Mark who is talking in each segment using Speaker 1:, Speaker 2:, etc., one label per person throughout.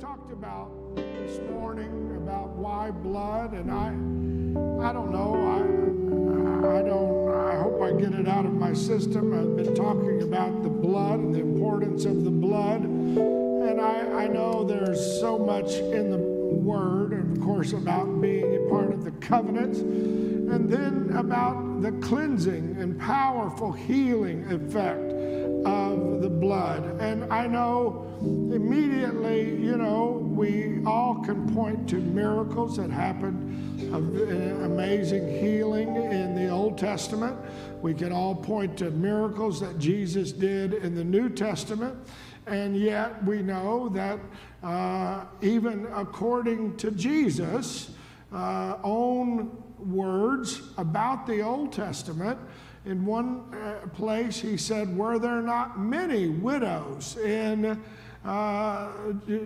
Speaker 1: talked about this morning about why blood, and I, I don't know. I, I don't. I hope I get it out of my system. I've been talking about the blood and the importance of the blood, and I, I know there's so much in the Word, and of course about being a part of the covenant, and then about the cleansing and powerful healing effect of the blood. And I know immediately, you know, we all can point to miracles that happened, amazing healing in the Old Testament. We can all point to miracles that Jesus did in the New Testament. And yet we know that uh, even according to Jesus' uh, own words about the Old Testament, in one uh, place he said, Were there not many widows in uh,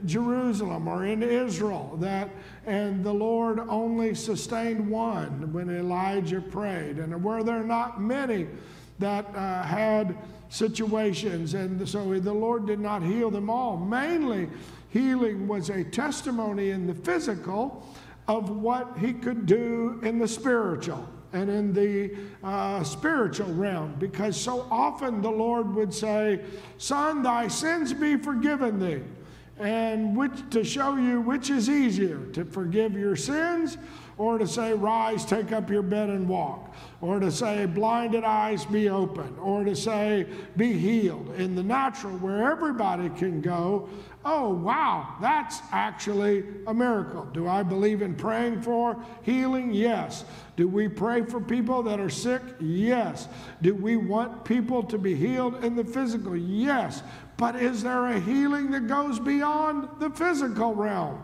Speaker 1: Jerusalem or in Israel that and the Lord only sustained one when Elijah prayed? And were there not many that uh, had situations? And so the Lord did not heal them all. Mainly healing was a testimony in the physical of what he could do in the spiritual and in the uh, spiritual realm because so often the Lord would say, Son, thy sins be forgiven thee. And which, to show you which is easier, to forgive your sins or to say, Rise, take up your bed and walk, or to say, Blinded eyes be open, or to say, Be healed. In the natural, where everybody can go, oh, wow, that's actually a miracle. Do I believe in praying for healing? Yes. Do we pray for people that are sick? Yes. Do we want people to be healed in the physical? Yes. But is there a healing that goes beyond the physical realm?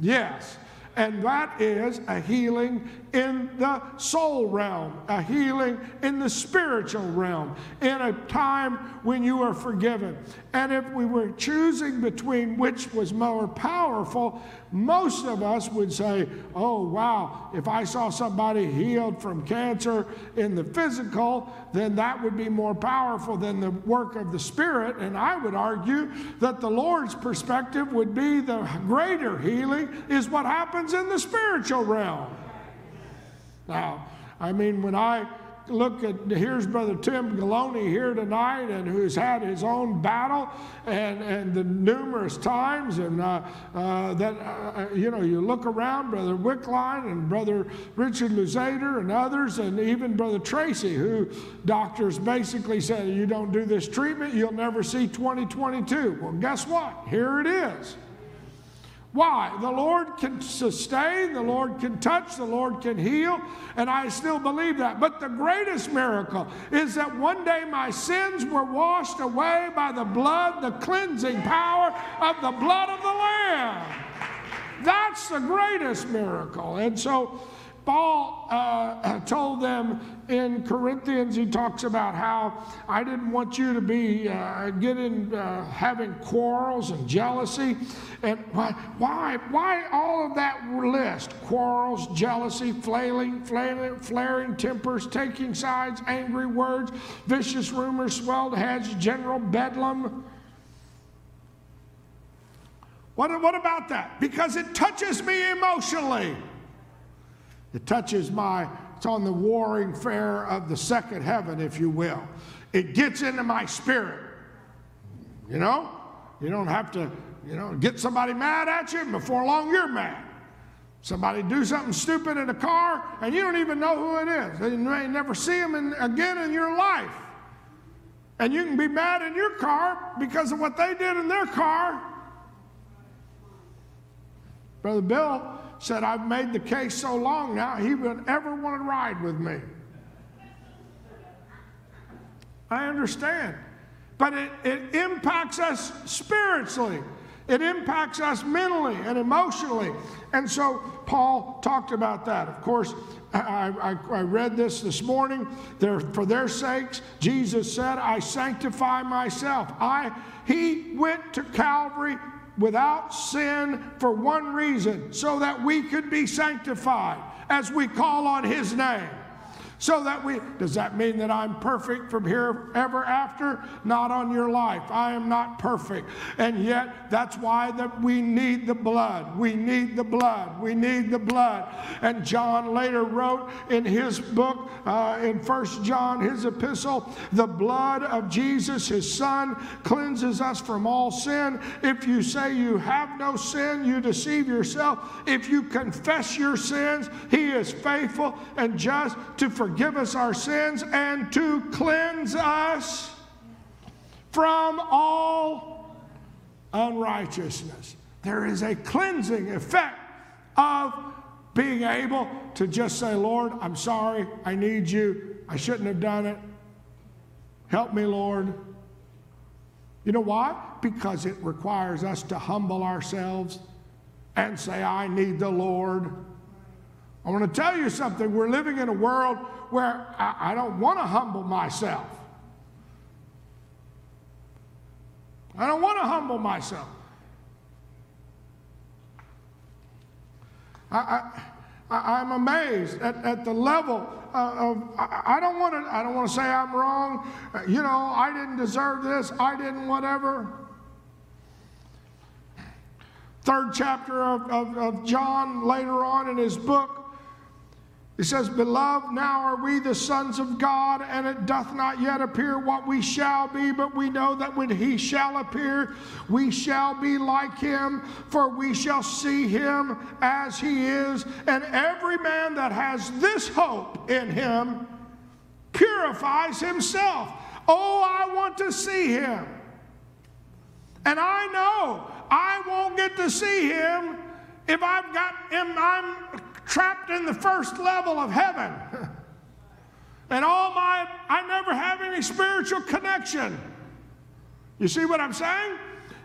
Speaker 1: Yes and that is a healing in the soul realm, a healing in the spiritual realm, in a time when you are forgiven. And if we were choosing between which was more powerful, most of us would say, oh, wow, if I saw somebody healed from cancer in the physical, then that would be more powerful than the work of the Spirit. And I would argue that the Lord's perspective would be the greater healing is what happens in the spiritual realm. Now, I mean, when I look at here's Brother Tim Galoney here tonight, and who's had his own battle and, and the numerous times, and uh, uh, that uh, you know you look around, Brother Wickline and Brother Richard Luzader and others, and even Brother Tracy, who doctors basically said you don't do this treatment, you'll never see 2022. Well, guess what? Here it is. Why? The Lord can sustain, the Lord can touch, the Lord can heal, and I still believe that. But the greatest miracle is that one day my sins were washed away by the blood, the cleansing power of the blood of the Lamb. That's the greatest miracle. And so, Paul uh, told them in Corinthians, he talks about how I didn't want you to be uh, getting uh, having quarrels and jealousy, and why, why, why all of that list? Quarrels, jealousy, flailing, flailing, flaring tempers, taking sides, angry words, vicious rumors, swelled heads, general bedlam. What, what about that? Because it touches me emotionally. It touches my, it's on the warring fair of the second heaven, if you will. It gets into my spirit. You know? You don't have to, you know, get somebody mad at you, before long you're mad. Somebody do something stupid in a car, and you don't even know who it is. You may never see them in, again in your life. And you can be mad in your car because of what they did in their car. Brother Bill said, I've made the case so long now, he would ever want to ride with me. I understand. But it, it impacts us spiritually. It impacts us mentally and emotionally. And so Paul talked about that. Of course, I, I, I, read this this morning. There, for their sakes, Jesus said, I sanctify myself. I, he went to Calvary without sin for one reason so that we could be sanctified as we call on His name. So that we does that mean that i'm perfect from here ever after? Not on your life. I am not perfect. And yet that's why that we need the blood. We need the blood. We need the blood. And john later wrote in his book uh, in first john his epistle the blood of jesus his son cleanses us from all sin. If you say you have no sin you deceive yourself. If you confess your sins he is faithful and just to forgive forgive us our sins and to cleanse us from all unrighteousness. There is a cleansing effect of being able to just say, Lord, I'm sorry, I need you, I shouldn't have done it. Help me, Lord. You know why? Because it requires us to humble ourselves and say, I need the Lord. I want to tell you something. We're living in a world where I, I don't want to humble myself. I don't want to humble myself. I, I, am amazed at, at the level of, I, don't want to, I don't want to say I'm wrong. Uh, you know, I didn't deserve this. I didn't whatever. Third chapter of, of, of John later on in his book, it says, Beloved, now are we the sons of God, and it doth not yet appear what we shall be, but we know that when he shall appear, we shall be like him, for we shall see him as he is. And every man that has this hope in him purifies himself. Oh, I want to see him. And I know I won't get to see him if I've got him, I'm trapped in the first level of heaven. and all my, I never have any spiritual connection. You see what I'm saying?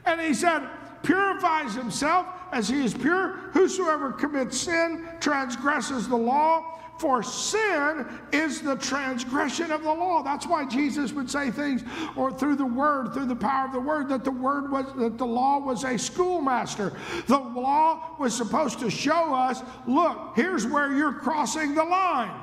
Speaker 1: And he said, purifies himself as he is pure. Whosoever commits sin transgresses the law, for sin is the transgression of the law. That's why Jesus would say things, or through the word, through the power of the word, that the word was that the law was a schoolmaster. The law was supposed to show us, look, here's where you're crossing the line.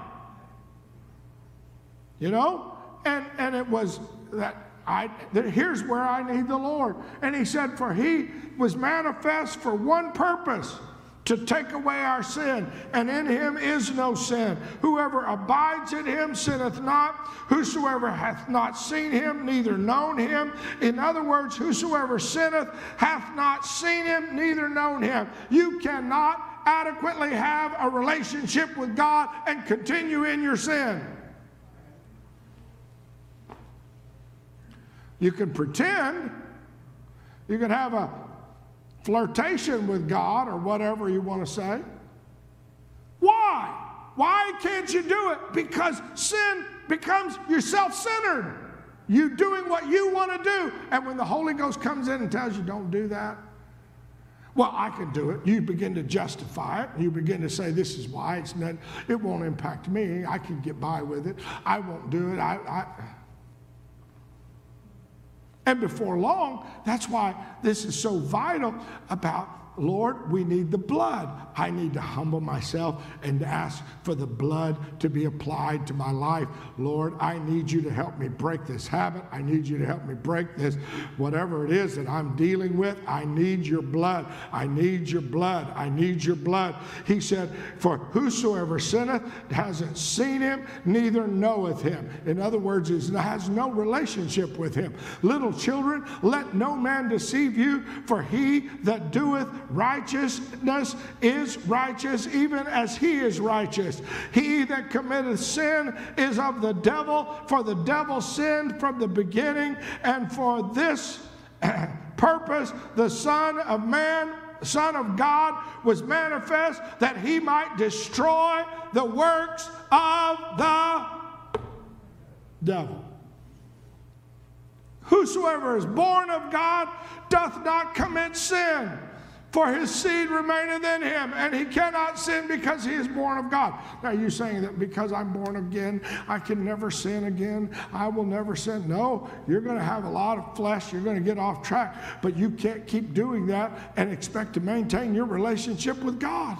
Speaker 1: You know? And and it was that I, that here's where I need the Lord. And he said, For he was manifest for one purpose to take away our sin, and in him is no sin. Whoever abides in him sinneth not. Whosoever hath not seen him, neither known him. In other words, whosoever sinneth hath not seen him, neither known him. You cannot adequately have a relationship with God and continue in your sin. You can pretend. You can have a flirtation with God or whatever you want to say. Why? Why can't you do it? Because sin becomes you're self centered. You doing what you want to do. And when the Holy Ghost comes in and tells you, don't do that, well, I can do it. You begin to justify it. You begin to say, this is why it's not, it won't impact me. I can get by with it. I won't do it. I, I and before long, that's why this is so vital about Lord, we need the blood. I need to humble myself and ask for the blood to be applied to my life. Lord, I need you to help me break this habit. I need you to help me break this, whatever it is that I'm dealing with. I need your blood. I need your blood. I need your blood. He said, For whosoever sinneth hasn't seen him, neither knoweth him. In other words, he has no relationship with him. Little children, let no man deceive you, for he that doeth righteousness is righteous, even as he is righteous. He that committeth sin is of the devil, for the devil sinned from the beginning, and for this purpose the Son of Man Son of God was manifest that he might destroy the works of the devil. Whosoever is born of God doth not commit sin for his seed remaineth in him, and he cannot sin because he is born of God. Now, you saying that because I'm born again, I can never sin again? I will never sin? No, you're going to have a lot of flesh. You're going to get off track, but you can't keep doing that and expect to maintain your relationship with God.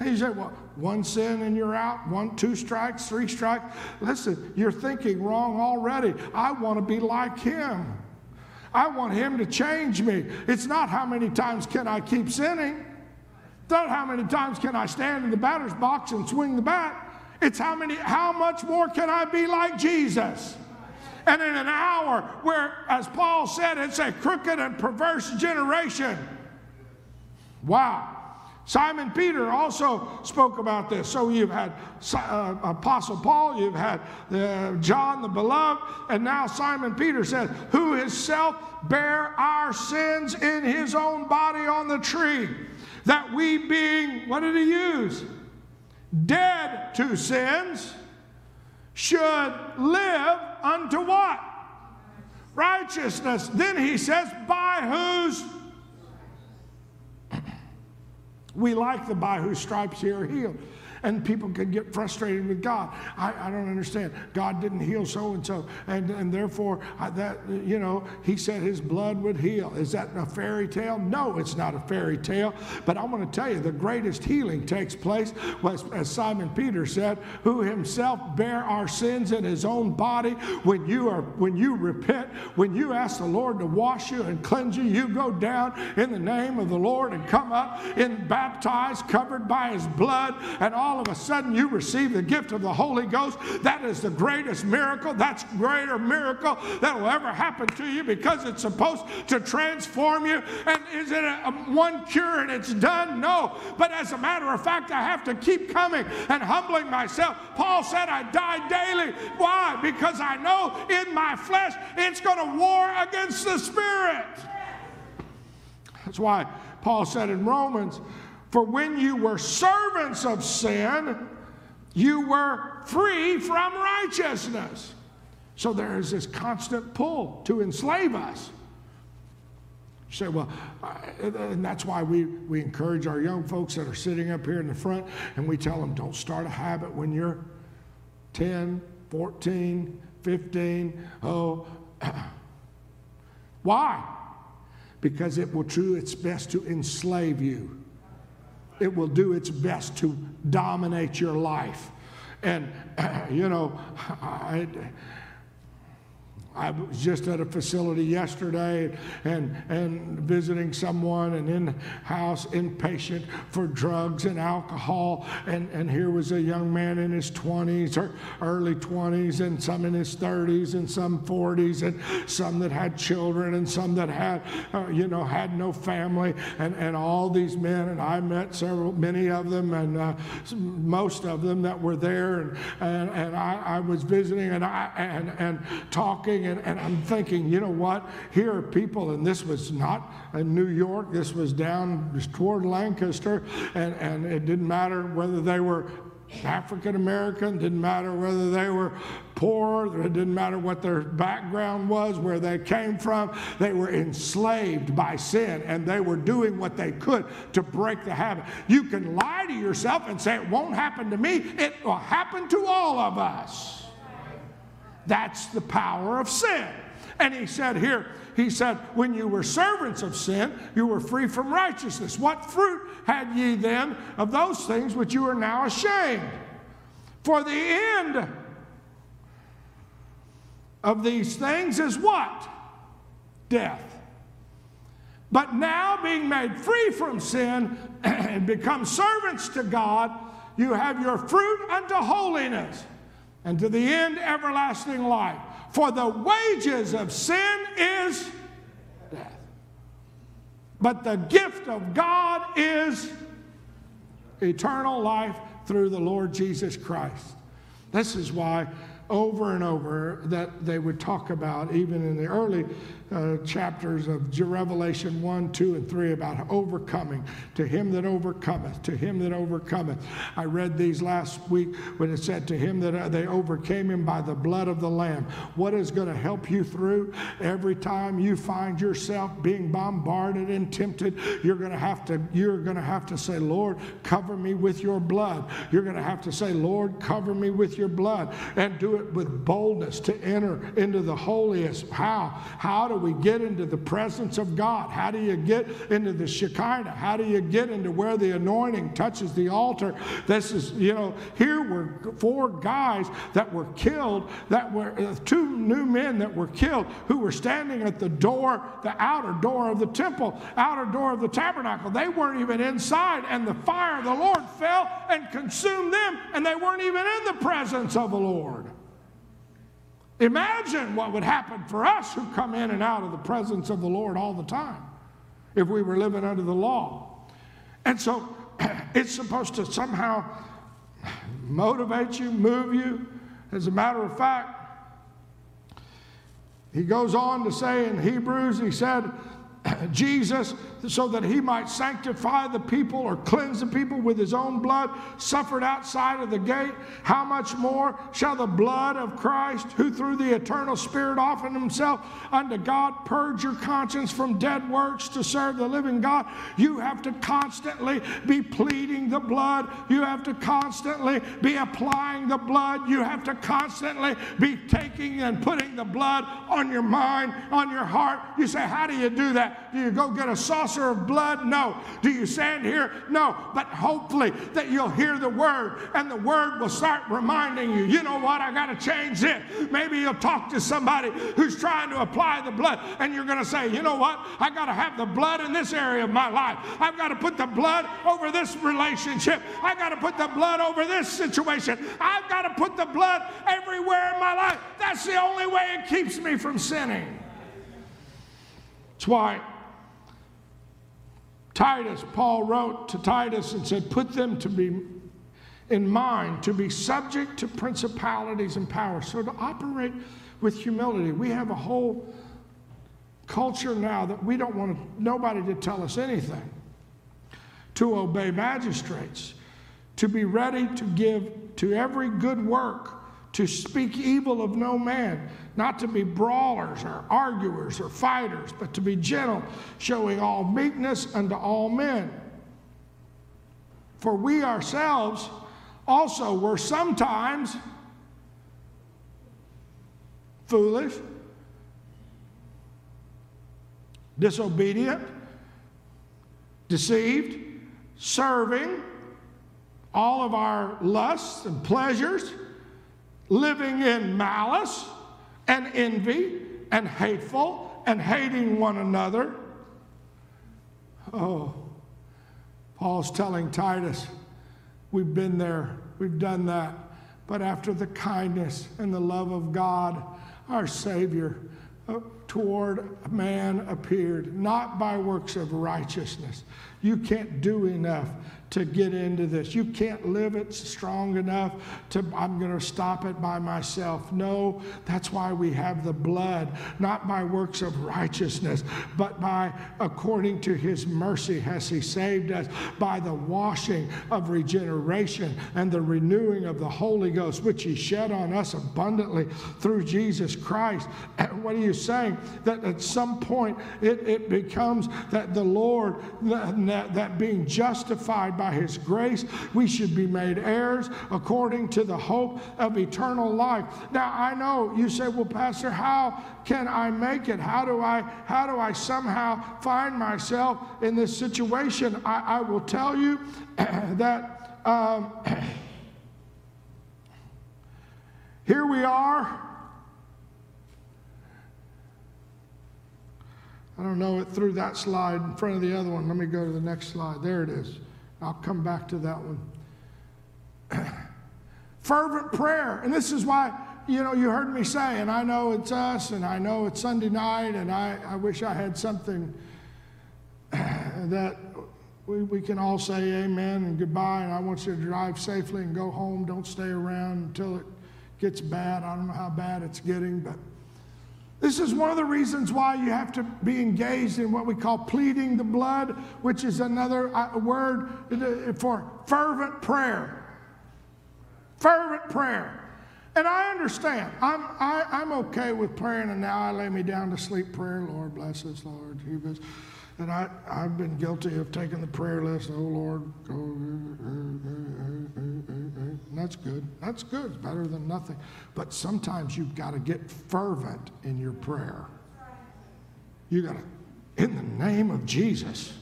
Speaker 1: And you say, well, one sin and you're out, one, two strikes, three strikes. Listen, you're thinking wrong already. I want to be like him. I want him to change me. It's not how many times can I keep sinning. It's not how many times can I stand in the batter's box and swing the bat. It's how many, how much more can I be like Jesus? And in an hour where, as Paul said, it's a crooked and perverse generation. Wow. Simon Peter also spoke about this. So you've had uh, Apostle Paul, you've had uh, John the Beloved, and now Simon Peter says, Who himself bare our sins in his own body on the tree, that we being, what did he use? Dead to sins, should live unto what? Righteousness. Then he says, By whose we like the by whose stripes you are healed and people can get frustrated with God. I, I don't understand. God didn't heal so and so, and and therefore I, that you know He said His blood would heal. Is that a fairy tale? No, it's not a fairy tale. But I want to tell you, the greatest healing takes place was, as Simon Peter said, who Himself bare our sins in His own body. When you are when you repent, when you ask the Lord to wash you and cleanse you, you go down in the name of the Lord and come up in baptized, covered by His blood, and all all of a sudden you receive the gift of the Holy Ghost. That is the greatest miracle. That's greater miracle that will ever happen to you because it's supposed to transform you. And is it a, a one cure and it's done? No. But as a matter of fact, I have to keep coming and humbling myself. Paul said, I die daily. Why? Because I know in my flesh it's going to war against the Spirit. That's why Paul said in Romans, for when you were servants of sin, you were free from righteousness. So there is this constant pull to enslave us. You say, well, and that's why we, we encourage our young folks that are sitting up here in the front and we tell them, don't start a habit when you're 10, 14, 15. Oh, why? Because it will do its best to enslave you it will do its best to dominate your life. And, you know, I, I was just at a facility yesterday and, and visiting someone an in house inpatient for drugs and alcohol. And, and here was a young man in his 20s or early 20s and some in his 30s and some 40s and some that had children and some that had, uh, you know, had no family and, and all these men. And I met several, many of them and uh, most of them that were there. And, and, and I, I was visiting and, I, and, and talking and, and I'm thinking, you know what? Here are people, and this was not in New York, this was down toward Lancaster, and, and it didn't matter whether they were African American, didn't matter whether they were poor, it didn't matter what their background was, where they came from. They were enslaved by sin and they were doing what they could to break the habit. You can lie to yourself and say, It won't happen to me, it will happen to all of us. That's the power of sin. And he said here, he said, when you were servants of sin, you were free from righteousness. What fruit had ye then of those things which you are now ashamed? For the end of these things is what? Death. But now, being made free from sin and become servants to God, you have your fruit unto holiness and to the end everlasting life. For the wages of sin is death. But the gift of God is eternal life through the Lord Jesus Christ. This is why over and over that they would talk about, even in the early uh, chapters of Revelation 1, 2, and 3 about overcoming. To him that overcometh, to him that overcometh. I read these last week when it said, To him that uh, they overcame him by the blood of the Lamb. What is going to help you through every time you find yourself being bombarded and tempted? You're going to have to, you're going to have to say, Lord, cover me with your blood. You're going to have to say, Lord, cover me with your blood. And do do it with boldness to enter into the holiest. How? How do we get into the presence of God? How do you get into the Shekinah? How do you get into where the anointing touches the altar? This is, you know, here were four guys that were killed, that were uh, two new men that were killed who were standing at the door, the outer door of the temple, outer door of the tabernacle. They weren't even inside, and the fire of the Lord fell and consumed them, and they weren't even in the presence of the Lord. Imagine what would happen for us who come in and out of the presence of the Lord all the time if we were living under the law. And so it's supposed to somehow motivate you, move you. As a matter of fact, he goes on to say in Hebrews, he said, Jesus, so that he might sanctify the people or cleanse the people with his own blood, suffered outside of the gate, how much more shall the blood of Christ, who through the eternal Spirit offered himself unto God, purge your conscience from dead works to serve the living God? You have to constantly be pleading the blood. You have to constantly be applying the blood. You have to constantly be taking and putting the blood on your mind, on your heart. You say, How do you do that? Do you go get a saucer? of blood? No. Do you stand here? No. But hopefully that you'll hear the word and the word will start reminding you, you know what, I got to change this. Maybe you'll talk to somebody who's trying to apply the blood and you're going to say, you know what, I got to have the blood in this area of my life. I've got to put the blood over this relationship. I've got to put the blood over this situation. I've got to put the blood everywhere in my life. That's the only way it keeps me from sinning. That's why Titus, Paul wrote to Titus and said, Put them to be in mind, to be subject to principalities and powers. So to operate with humility. We have a whole culture now that we don't want nobody to tell us anything. To obey magistrates, to be ready to give to every good work to speak evil of no man, not to be brawlers or arguers or fighters, but to be gentle, showing all meekness unto all men. For we ourselves also were sometimes foolish, disobedient, deceived, serving all of our lusts and pleasures living in malice and envy and hateful and hating one another. Oh, Paul's telling Titus, we've been there, we've done that. But after the kindness and the love of God, our Savior, uh, toward man appeared, not by works of righteousness. You can't do enough to get into this. You can't live it strong enough to, I'm going to stop it by myself. No, that's why we have the blood, not by works of righteousness, but by, according to his mercy, has he saved us by the washing of regeneration and the renewing of the Holy Ghost, which he shed on us abundantly through Jesus Christ. And what are you saying? That at some point it, it becomes that the Lord, that, that being justified by his grace. We should be made heirs according to the hope of eternal life. Now I know you say, well, Pastor, how can I make it? How do I how do I somehow find myself in this situation? I, I will tell you that um, here we are. I don't know it through that slide in front of the other one. Let me go to the next slide. There it is. I'll come back to that one. Fervent prayer. And this is why, you know, you heard me say, and I know it's us, and I know it's Sunday night, and I, I wish I had something that we, we can all say amen and goodbye, and I want you to drive safely and go home. Don't stay around until it gets bad. I don't know how bad it's getting, but this is one of the reasons why you have to be engaged in what we call pleading the blood, which is another uh, word for fervent prayer. Fervent prayer. And I understand. I'm, I, am i am okay with praying, and now I lay me down to sleep prayer. Lord, bless us, Lord. And I, I've been guilty of taking the prayer list. Oh, Lord. That's good. That's good. It's better than nothing. But sometimes you've got to get fervent in your prayer. You got to, in the name of Jesus.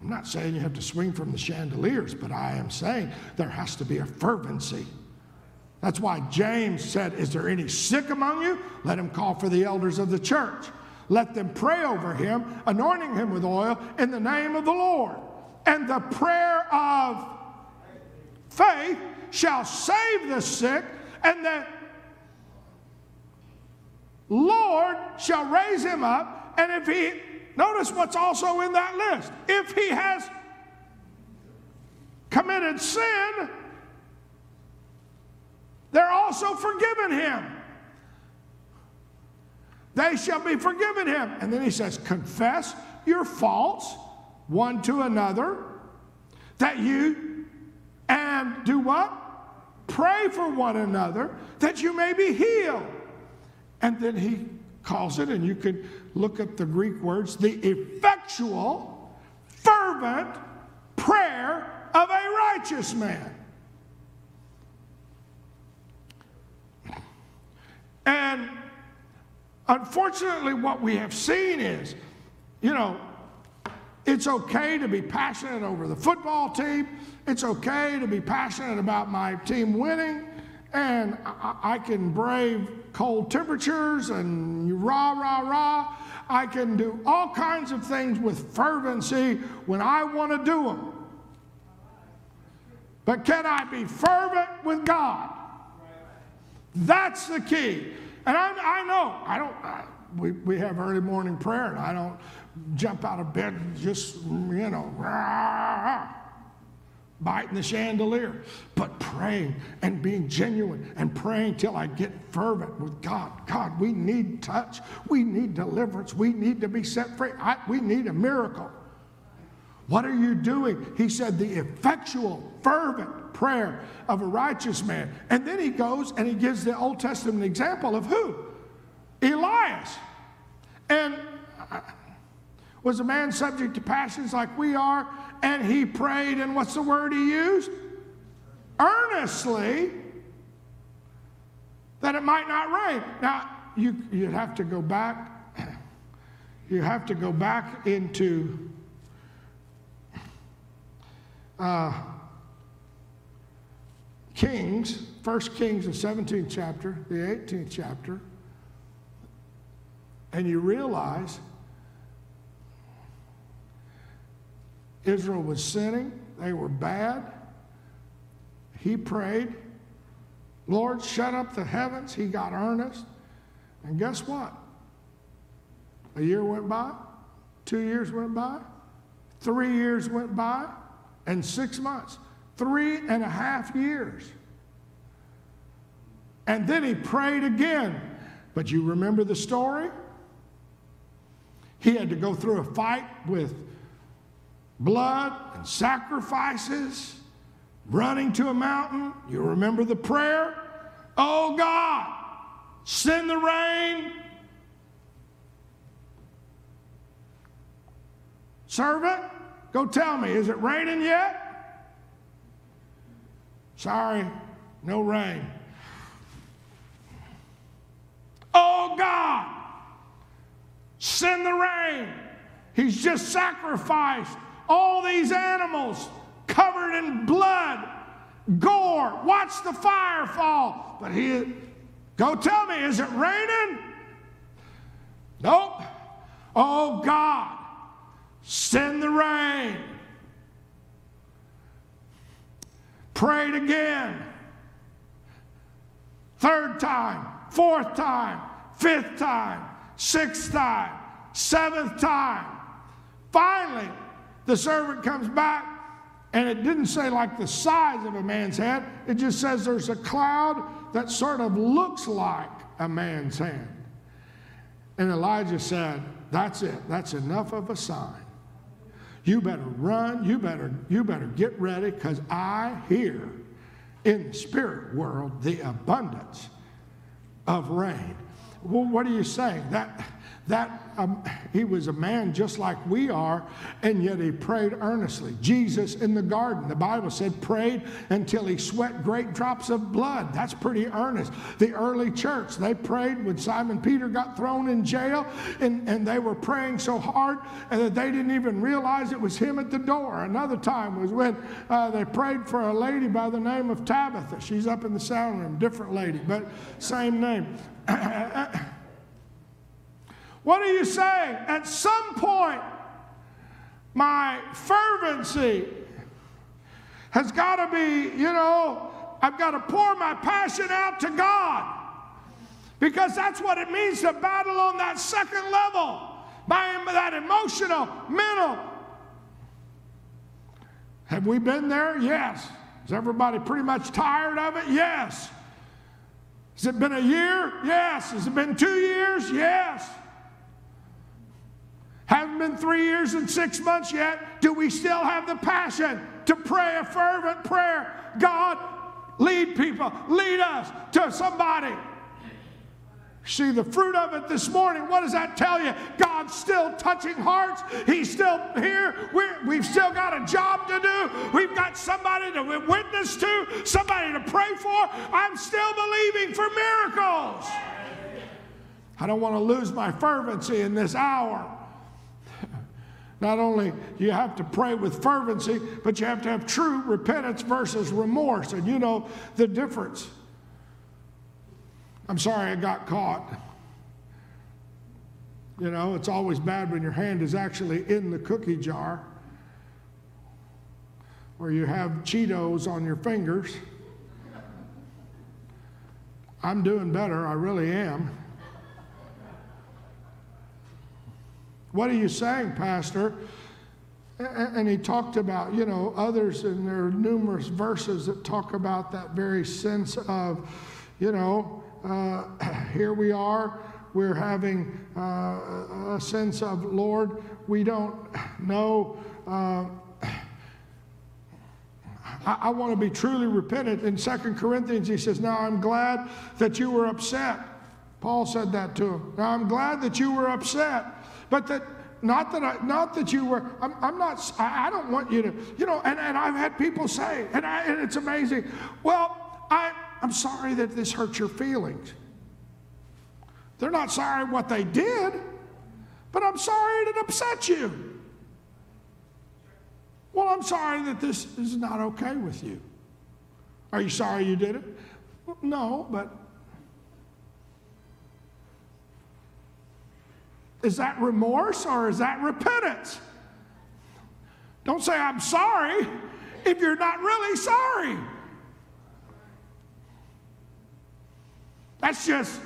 Speaker 1: I'm not saying you have to swing from the chandeliers, but I am saying there has to be a fervency. That's why James said, Is there any sick among you? Let him call for the elders of the church. Let them pray over him, anointing him with oil in the name of the Lord. And the prayer of faith shall save the sick, and the Lord shall raise him up. And if he, notice what's also in that list, if he has committed sin, they're also forgiven him. They shall be forgiven him. And then he says, confess your faults one to another, that you, and do what? Pray for one another, that you may be healed. And then he calls it, and you can look up the Greek words, the effectual, fervent prayer of a righteous man. And unfortunately, what we have seen is, you know, it's okay to be passionate over the football team. It's okay to be passionate about my team winning. And I, I can brave cold temperatures and rah, rah, rah. I can do all kinds of things with fervency when I want to do them. But can I be fervent with God? That's the key. And I, I know, I don't, I, we, we have early morning prayer, and I don't jump out of bed and just, you know, rah, biting the chandelier, but praying and being genuine and praying till I get fervent with God. God, we need touch. We need deliverance. We need to be set free. I, we need a miracle. What are you doing? He said, the effectual, fervent prayer of a righteous man. And then he goes and he gives the Old Testament example of who? Elias. And uh, was a man subject to passions like we are, and he prayed, and what's the word he used? Earnestly, that it might not rain. Now, you, you have to go back, you have to go back into uh, Kings, First Kings, the 17th chapter, the 18th chapter, and you realize Israel was sinning, they were bad. He prayed, Lord, shut up the heavens. He got earnest. And guess what? A year went by, two years went by, three years went by, and six months. Three and a half years. And then he prayed again. But you remember the story? He had to go through a fight with blood and sacrifices, running to a mountain. You remember the prayer? Oh God, send the rain. Servant, go tell me, is it raining yet? Sorry, no rain. Oh God, send the rain. He's just sacrificed all these animals covered in blood, gore. Watch the fire fall. But he, go tell me, is it raining? Nope. Oh God, send the rain. Prayed again. Third time, fourth time, fifth time, sixth time, seventh time. Finally, the servant comes back, and it didn't say like the size of a man's head, it just says there's a cloud that sort of looks like a man's hand. And Elijah said, That's it, that's enough of a sign. You better run, you better, you better get ready, because I hear in the spirit world the abundance of rain. Well, what are you saying? That that um, he was a man just like we are, and yet he prayed earnestly. Jesus in the garden, the Bible said, prayed until he sweat great drops of blood. That's pretty earnest. The early church, they prayed when Simon Peter got thrown in jail, and, and they were praying so hard that they didn't even realize it was him at the door. Another time was when uh, they prayed for a lady by the name of Tabitha. She's up in the sound room, different lady, but same name. What are you saying? At some point, my fervency has got to be, you know, I've got to pour my passion out to God. Because that's what it means to battle on that second level by that emotional, mental. Have we been there? Yes. Is everybody pretty much tired of it? Yes. Has it been a year? Yes. Has it been two years? Yes. Haven't been three years and six months yet. Do we still have the passion to pray a fervent prayer? God, lead people, lead us to somebody. See the fruit of it this morning. What does that tell you? God's still touching hearts. He's still here. we have still got a job to do. We've got somebody to witness to, somebody to pray for. I'm still believing for miracles. I don't want to lose my fervency in this hour. Not only you have to pray with fervency, but you have to have true repentance versus remorse. And you know the difference. I'm sorry I got caught. You know, it's always bad when your hand is actually in the cookie jar or you have Cheetos on your fingers. I'm doing better, I really am. What are you saying, Pastor? And he talked about, you know, others, and there are numerous verses that talk about that very sense of, you know, uh, here we are, we're having uh, a sense of, Lord, we don't know. Uh, I, I want to be truly repentant. In Second Corinthians, he says, Now I'm glad that you were upset. Paul said that to him. Now I'm glad that you were upset. But that not that I, not that you were, I'm, I'm not, I, I, don't want you to, you know, and, and I've had people say, and, I, and it's amazing, well, I, I'm sorry that this hurt your feelings. They're not sorry what they did, but I'm sorry it upset you. Well, I'm sorry that this is not okay with you. Are you sorry you did it? No, but Is that remorse or is that repentance? Don't say, I'm sorry, if you're not really sorry. That's just,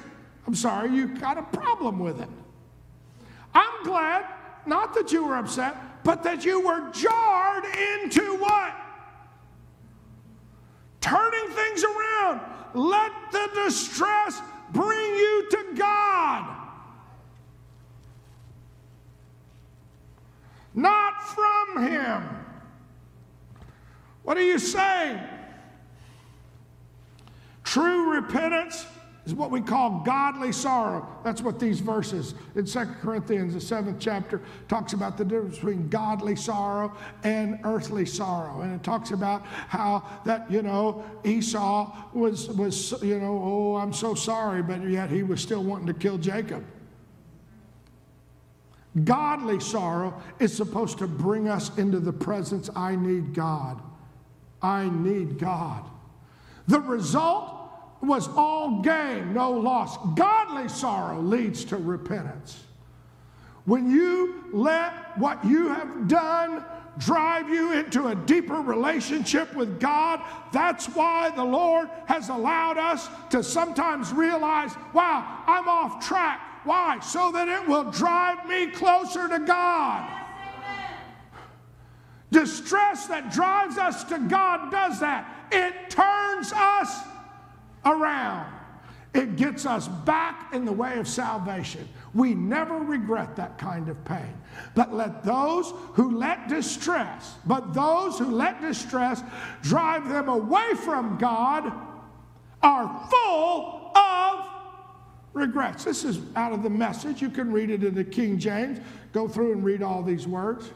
Speaker 1: I'm sorry, you got a problem with it. I'm glad, not that you were upset, but that you were jarred into what? Turning things around. Let the distress bring you to God. not from him. What are you saying? True repentance is what we call godly sorrow. That's what these verses in Second Corinthians, the seventh chapter, talks about the difference between godly sorrow and earthly sorrow. And it talks about how that, you know, Esau was, was you know, oh, I'm so sorry, but yet he was still wanting to kill Jacob. Godly sorrow is supposed to bring us into the presence I need God. I need God. The result was all gain, no loss. Godly sorrow leads to repentance. When you let what you have done drive you into a deeper relationship with God, that's why the Lord has allowed us to sometimes realize, wow, I'm off track. Why? So that it will drive me closer to God. Distress that drives us to God does that. It turns us around. It gets us back in the way of salvation. We never regret that kind of pain. But let those who let distress, but those who let distress drive them away from God are full of regrets. This is out of the message. You can read it in the King James. Go through and read all these words.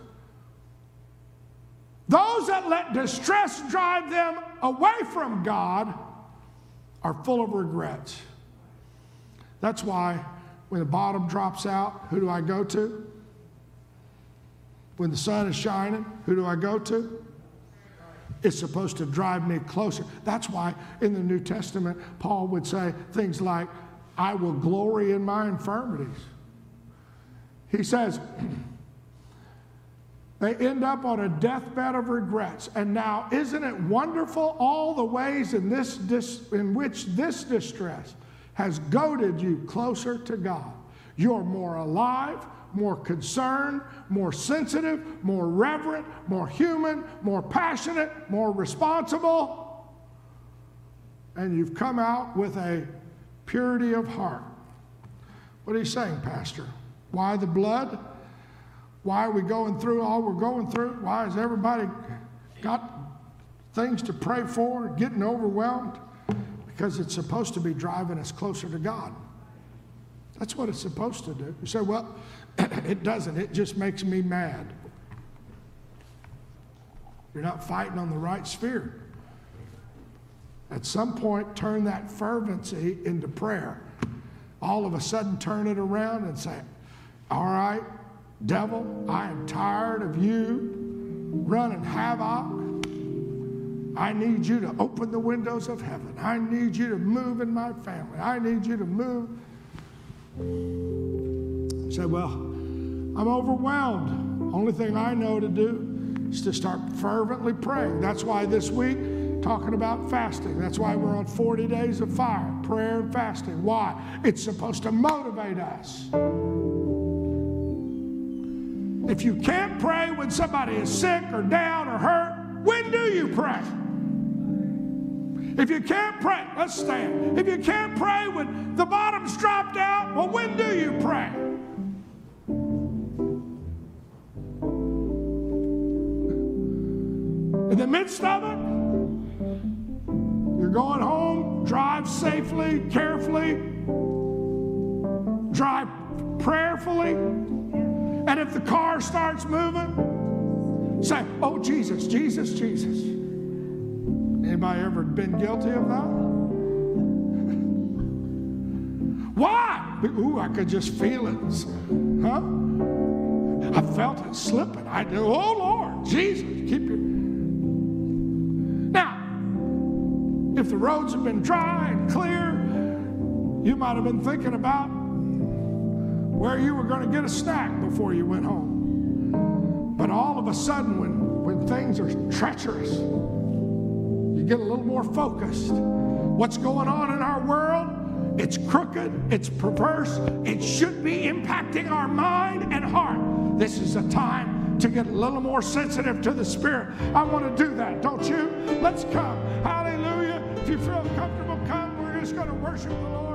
Speaker 1: Those that let distress drive them away from God are full of regrets. That's why when the bottom drops out, who do I go to? When the sun is shining, who do I go to? It's supposed to drive me closer. That's why in the New Testament, Paul would say things like, I will glory in my infirmities. He says, they end up on a deathbed of regrets. And now, isn't it wonderful all the ways in, this dis- in which this distress has goaded you closer to God? You're more alive, more concerned, more sensitive, more reverent, more human, more passionate, more responsible. And you've come out with a purity of heart. What are you saying, Pastor? Why the blood? Why are we going through all we're going through? Why has everybody got things to pray for, getting overwhelmed? Because it's supposed to be driving us closer to God. That's what it's supposed to do. You say, well, it doesn't. It just makes me mad. You're not fighting on the right sphere. At some point, turn that fervency into prayer. All of a sudden, turn it around and say, All right, devil, I am tired of you running havoc. I need you to open the windows of heaven. I need you to move in my family. I need you to move. say, Well, I'm overwhelmed. Only thing I know to do is to start fervently praying. That's why this week, talking about fasting. That's why we're on 40 days of fire, prayer and fasting. Why? It's supposed to motivate us. If you can't pray when somebody is sick or down or hurt, when do you pray? If you can't pray, let's stand. If you can't pray when the bottom's dropped out, well, when do you pray? In the midst of it, going home, drive safely, carefully, drive prayerfully, and if the car starts moving, say, Oh, Jesus, Jesus, Jesus. Anybody ever been guilty of that? Why? Ooh, I could just feel it. Huh? I felt it slipping. I do. Oh Lord, Jesus, keep your. Roads have been dry and clear, you might have been thinking about where you were going to get a snack before you went home. But all of a sudden, when, when things are treacherous, you get a little more focused. What's going on in our world? It's crooked, it's perverse, it should be impacting our mind and heart. This is a time to get a little more sensitive to the Spirit. I want to do that, don't you? Let's come. Hallelujah. If you feel comfortable, come. We're just going to worship the Lord.